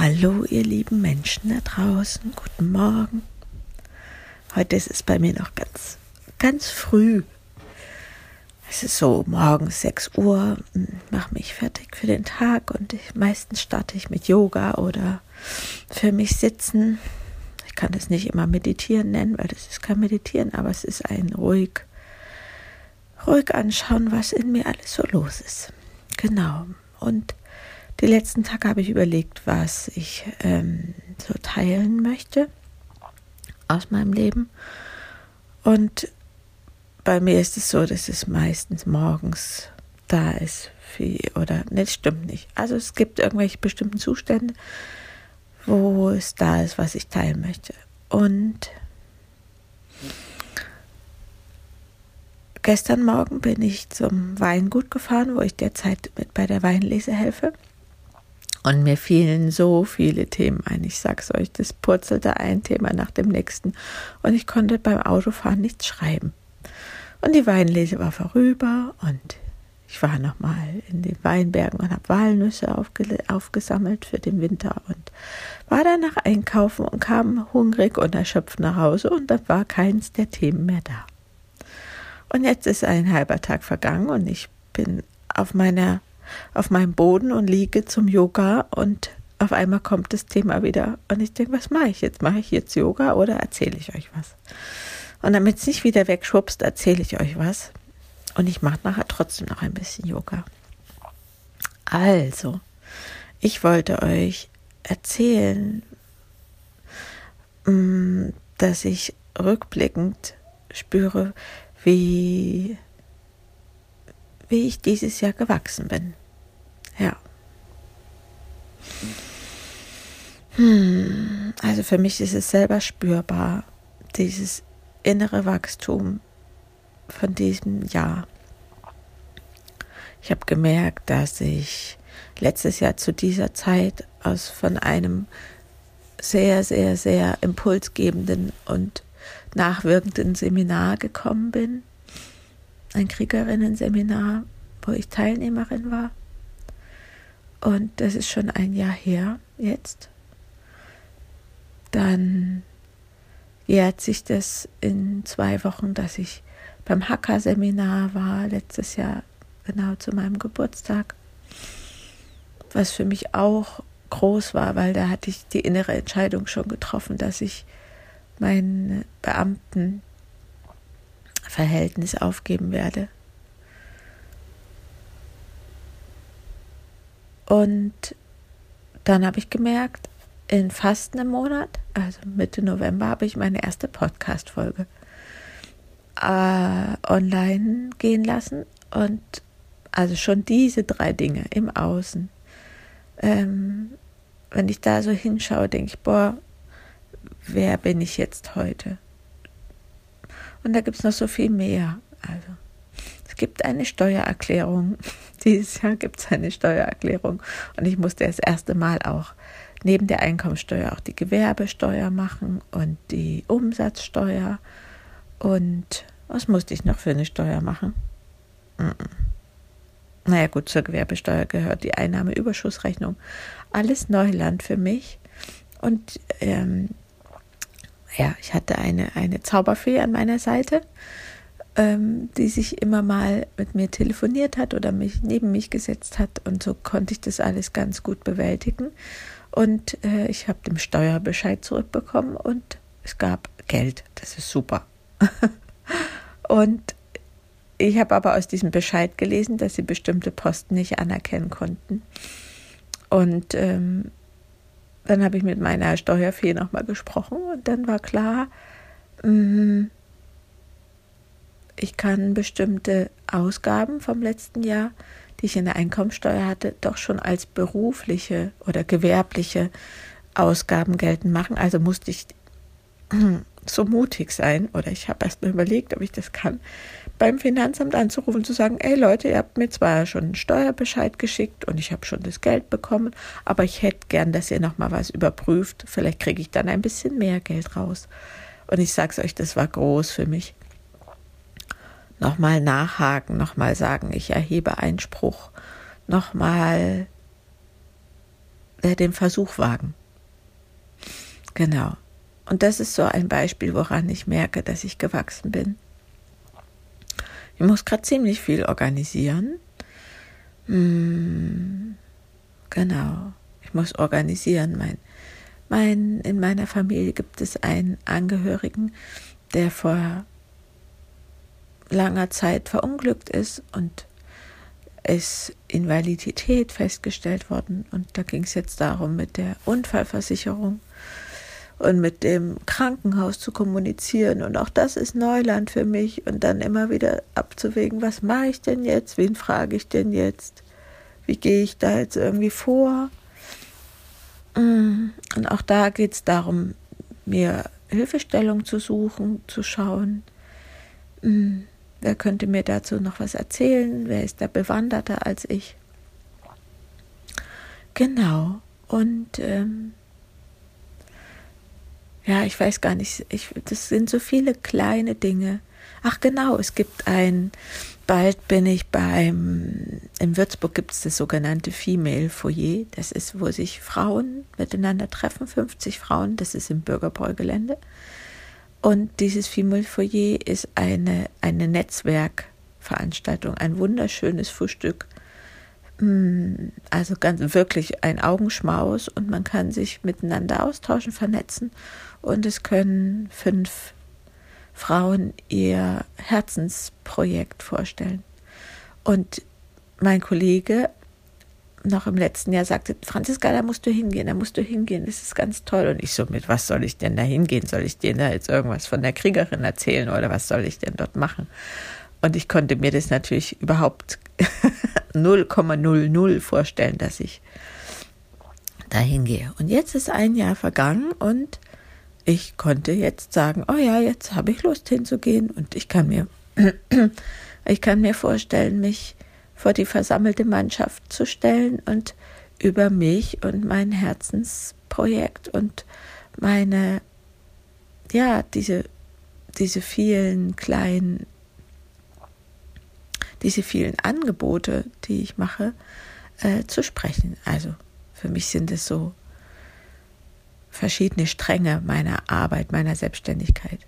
Hallo, ihr lieben Menschen da draußen, guten Morgen. Heute ist es bei mir noch ganz, ganz früh. Es ist so morgens 6 Uhr, mache mich fertig für den Tag und ich, meistens starte ich mit Yoga oder für mich sitzen. Ich kann das nicht immer meditieren nennen, weil das ist kein Meditieren, aber es ist ein ruhig, ruhig anschauen, was in mir alles so los ist. Genau. Und die letzten Tage habe ich überlegt, was ich ähm, so teilen möchte aus meinem Leben. Und bei mir ist es so, dass es meistens morgens da ist. Wie, oder, ne, das stimmt nicht. Also es gibt irgendwelche bestimmten Zustände, wo es da ist, was ich teilen möchte. Und gestern Morgen bin ich zum Weingut gefahren, wo ich derzeit mit bei der Weinlese helfe. Und mir fielen so viele Themen ein. Ich sag's euch, das purzelte ein Thema nach dem nächsten. Und ich konnte beim Autofahren nichts schreiben. Und die Weinlese war vorüber und ich war nochmal in den Weinbergen und habe Walnüsse aufgesammelt für den Winter und war danach einkaufen und kam hungrig und erschöpft nach Hause und dann war keins der Themen mehr da. Und jetzt ist ein halber Tag vergangen und ich bin auf meiner auf meinem Boden und liege zum Yoga und auf einmal kommt das Thema wieder und ich denke, was mache ich jetzt? Mache ich jetzt Yoga oder erzähle ich euch was? Und damit es nicht wieder wegschwupst, erzähle ich euch was. Und ich mache nachher trotzdem noch ein bisschen Yoga. Also, ich wollte euch erzählen, mm, dass ich rückblickend spüre, wie wie ich dieses Jahr gewachsen bin. Ja. Hm, also für mich ist es selber spürbar, dieses innere Wachstum von diesem Jahr. Ich habe gemerkt, dass ich letztes Jahr zu dieser Zeit aus von einem sehr, sehr, sehr impulsgebenden und nachwirkenden Seminar gekommen bin ein Kriegerinnen-Seminar, wo ich Teilnehmerin war. Und das ist schon ein Jahr her jetzt. Dann jährt sich das in zwei Wochen, dass ich beim Hacker-Seminar war, letztes Jahr genau zu meinem Geburtstag. Was für mich auch groß war, weil da hatte ich die innere Entscheidung schon getroffen, dass ich meinen Beamten Verhältnis aufgeben werde. Und dann habe ich gemerkt, in fast einem Monat, also Mitte November, habe ich meine erste Podcast-Folge äh, online gehen lassen. Und also schon diese drei Dinge im Außen. Ähm, wenn ich da so hinschaue, denke ich, boah, wer bin ich jetzt heute? Und da gibt es noch so viel mehr. Also, es gibt eine Steuererklärung. Dieses Jahr gibt es eine Steuererklärung. Und ich musste das erste Mal auch neben der Einkommensteuer auch die Gewerbesteuer machen und die Umsatzsteuer. Und was musste ich noch für eine Steuer machen? Naja gut, zur Gewerbesteuer gehört die Einnahmeüberschussrechnung. Alles Neuland für mich. Und ähm, ja, ich hatte eine, eine Zauberfee an meiner Seite, ähm, die sich immer mal mit mir telefoniert hat oder mich neben mich gesetzt hat und so konnte ich das alles ganz gut bewältigen. Und äh, ich habe den Steuerbescheid zurückbekommen und es gab Geld. Das ist super. und ich habe aber aus diesem Bescheid gelesen, dass sie bestimmte Posten nicht anerkennen konnten. Und ähm, dann habe ich mit meiner Steuerfee nochmal gesprochen und dann war klar, mm, ich kann bestimmte Ausgaben vom letzten Jahr, die ich in der Einkommensteuer hatte, doch schon als berufliche oder gewerbliche Ausgaben geltend machen. Also musste ich so mutig sein, oder ich habe erst mal überlegt, ob ich das kann, beim Finanzamt anzurufen und zu sagen, ey Leute, ihr habt mir zwar schon einen Steuerbescheid geschickt und ich habe schon das Geld bekommen, aber ich hätte gern, dass ihr nochmal was überprüft. Vielleicht kriege ich dann ein bisschen mehr Geld raus. Und ich sage es euch, das war groß für mich. Nochmal nachhaken, nochmal sagen, ich erhebe Einspruch, nochmal äh, den Versuch wagen. Genau. Und das ist so ein Beispiel, woran ich merke, dass ich gewachsen bin. Ich muss gerade ziemlich viel organisieren. Hm, genau. Ich muss organisieren. Mein, mein, in meiner Familie gibt es einen Angehörigen, der vor langer Zeit verunglückt ist und ist Invalidität festgestellt worden. Und da ging es jetzt darum, mit der Unfallversicherung und mit dem Krankenhaus zu kommunizieren. Und auch das ist Neuland für mich. Und dann immer wieder abzuwägen, was mache ich denn jetzt? Wen frage ich denn jetzt? Wie gehe ich da jetzt irgendwie vor? Mm, und auch da geht es darum, mir Hilfestellung zu suchen, zu schauen. Mm, wer könnte mir dazu noch was erzählen? Wer ist da bewanderter als ich? Genau. Und ähm, ja, ich weiß gar nicht, ich, das sind so viele kleine Dinge. Ach genau, es gibt ein, bald bin ich beim, in Würzburg gibt es das sogenannte Female Foyer. Das ist, wo sich Frauen miteinander treffen, 50 Frauen, das ist im Bürgerbräugelände. Und dieses Female Foyer ist eine, eine Netzwerkveranstaltung, ein wunderschönes Frühstück also ganz wirklich ein Augenschmaus und man kann sich miteinander austauschen, vernetzen und es können fünf Frauen ihr Herzensprojekt vorstellen. Und mein Kollege noch im letzten Jahr sagte, Franziska, da musst du hingehen, da musst du hingehen, das ist ganz toll. Und ich so, mit was soll ich denn da hingehen? Soll ich dir da jetzt irgendwas von der Kriegerin erzählen oder was soll ich denn dort machen? Und ich konnte mir das natürlich überhaupt 0,00 vorstellen, dass ich dahin gehe. Und jetzt ist ein Jahr vergangen und ich konnte jetzt sagen, oh ja, jetzt habe ich Lust hinzugehen und ich kann mir, ich kann mir vorstellen, mich vor die versammelte Mannschaft zu stellen und über mich und mein Herzensprojekt und meine, ja, diese, diese vielen kleinen diese vielen Angebote, die ich mache, äh, zu sprechen. Also für mich sind es so verschiedene Stränge meiner Arbeit, meiner Selbstständigkeit.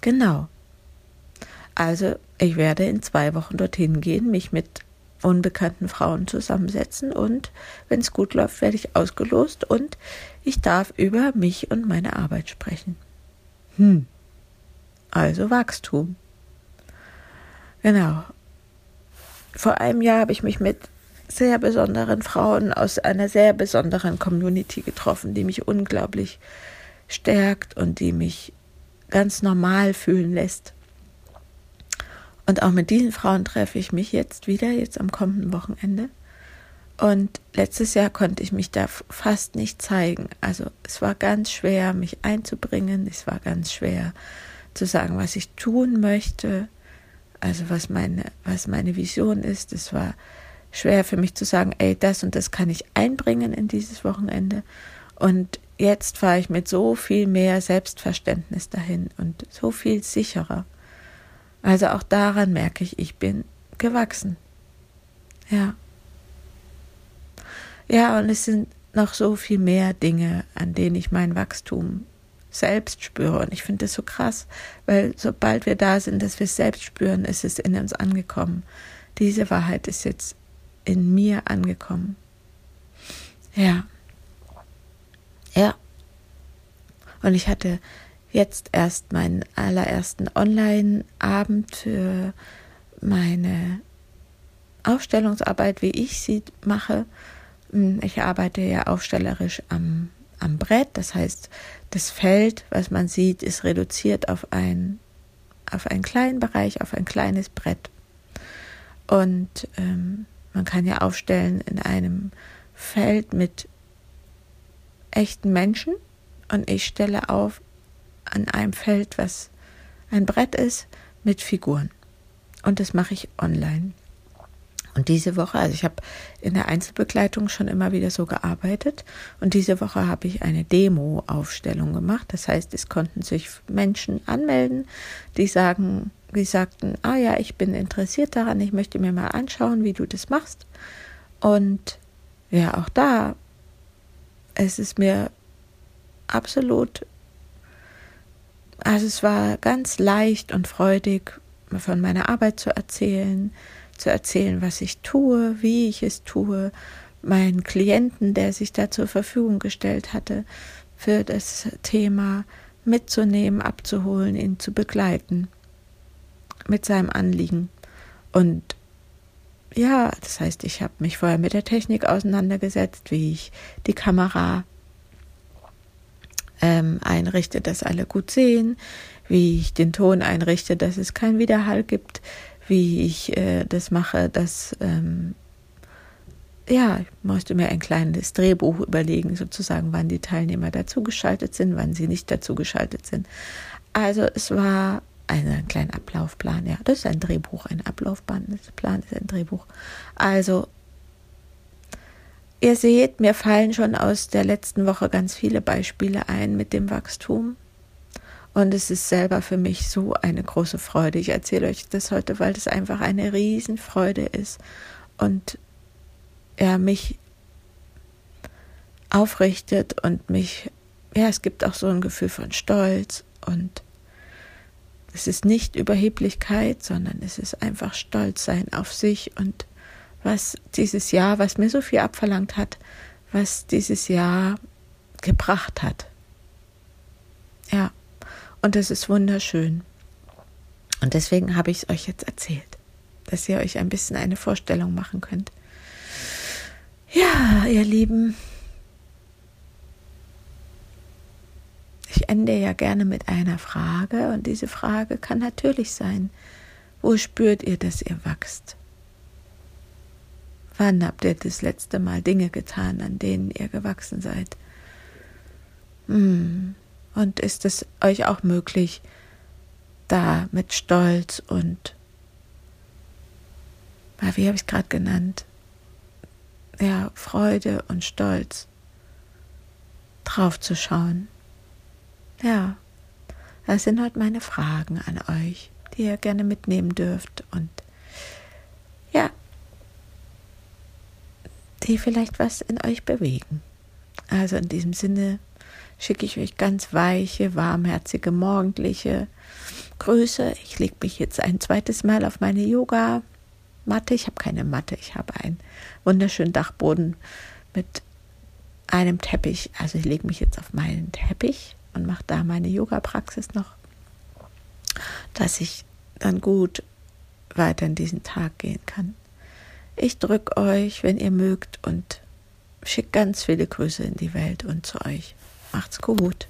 Genau. Also ich werde in zwei Wochen dorthin gehen, mich mit unbekannten Frauen zusammensetzen und wenn es gut läuft, werde ich ausgelost und ich darf über mich und meine Arbeit sprechen. Hm. Also Wachstum. Genau vor einem Jahr habe ich mich mit sehr besonderen Frauen aus einer sehr besonderen Community getroffen, die mich unglaublich stärkt und die mich ganz normal fühlen lässt. Und auch mit diesen Frauen treffe ich mich jetzt wieder, jetzt am kommenden Wochenende. Und letztes Jahr konnte ich mich da fast nicht zeigen. Also es war ganz schwer, mich einzubringen. Es war ganz schwer zu sagen, was ich tun möchte also was meine, was meine Vision ist. Es war schwer für mich zu sagen, ey, das und das kann ich einbringen in dieses Wochenende. Und jetzt fahre ich mit so viel mehr Selbstverständnis dahin und so viel sicherer. Also auch daran merke ich, ich bin gewachsen. Ja. Ja, und es sind noch so viel mehr Dinge, an denen ich mein Wachstum selbst spüre. Und ich finde das so krass, weil sobald wir da sind, dass wir es selbst spüren, ist es in uns angekommen. Diese Wahrheit ist jetzt in mir angekommen. Ja. Ja. Und ich hatte jetzt erst meinen allerersten Online-Abend für meine Aufstellungsarbeit, wie ich sie mache. Ich arbeite ja aufstellerisch am am Brett. Das heißt, das Feld, was man sieht, ist reduziert auf, ein, auf einen kleinen Bereich, auf ein kleines Brett. Und ähm, man kann ja aufstellen in einem Feld mit echten Menschen und ich stelle auf an einem Feld, was ein Brett ist, mit Figuren. Und das mache ich online. Und diese Woche, also ich habe in der Einzelbegleitung schon immer wieder so gearbeitet und diese Woche habe ich eine Demo-Aufstellung gemacht. Das heißt, es konnten sich Menschen anmelden, die sagen, die sagten, ah ja, ich bin interessiert daran, ich möchte mir mal anschauen, wie du das machst. Und ja, auch da es ist mir absolut, also es war ganz leicht und freudig, von meiner Arbeit zu erzählen, zu erzählen, was ich tue, wie ich es tue, meinen Klienten, der sich da zur Verfügung gestellt hatte, für das Thema mitzunehmen, abzuholen, ihn zu begleiten mit seinem Anliegen. Und ja, das heißt, ich habe mich vorher mit der Technik auseinandergesetzt, wie ich die Kamera ähm, einrichte, dass alle gut sehen, wie ich den Ton einrichte, dass es keinen Widerhall gibt, wie ich äh, das mache, dass ähm, ja, ich musste mir ein kleines Drehbuch überlegen, sozusagen, wann die Teilnehmer dazugeschaltet sind, wann sie nicht dazugeschaltet sind. Also es war ein kleiner Ablaufplan, ja, das ist ein Drehbuch, ein Ablaufplan, ist ein Drehbuch. Also ihr seht, mir fallen schon aus der letzten Woche ganz viele Beispiele ein mit dem Wachstum. Und es ist selber für mich so eine große Freude. Ich erzähle euch das heute, weil das einfach eine Riesenfreude ist und er mich aufrichtet und mich, ja, es gibt auch so ein Gefühl von Stolz und es ist nicht Überheblichkeit, sondern es ist einfach Stolz sein auf sich und was dieses Jahr, was mir so viel abverlangt hat, was dieses Jahr gebracht hat. Ja, und das ist wunderschön. Und deswegen habe ich es euch jetzt erzählt, dass ihr euch ein bisschen eine Vorstellung machen könnt. Ja, ihr Lieben, Ich ende ja gerne mit einer Frage und diese Frage kann natürlich sein, wo spürt ihr, dass ihr wachst? Wann habt ihr das letzte Mal Dinge getan, an denen ihr gewachsen seid? Hm. Und ist es euch auch möglich, da mit Stolz und, wie habe ich es gerade genannt, ja, Freude und Stolz drauf zu schauen? Ja, das sind heute meine Fragen an euch, die ihr gerne mitnehmen dürft und ja, die vielleicht was in euch bewegen. Also in diesem Sinne schicke ich euch ganz weiche, warmherzige, morgendliche Grüße. Ich lege mich jetzt ein zweites Mal auf meine Yoga-Matte. Ich habe keine Matte, ich habe einen wunderschönen Dachboden mit einem Teppich. Also ich lege mich jetzt auf meinen Teppich und mache da meine Yoga-Praxis noch, dass ich dann gut weiter in diesen Tag gehen kann. Ich drücke euch, wenn ihr mögt, und schicke ganz viele Grüße in die Welt und zu euch. Macht's gut.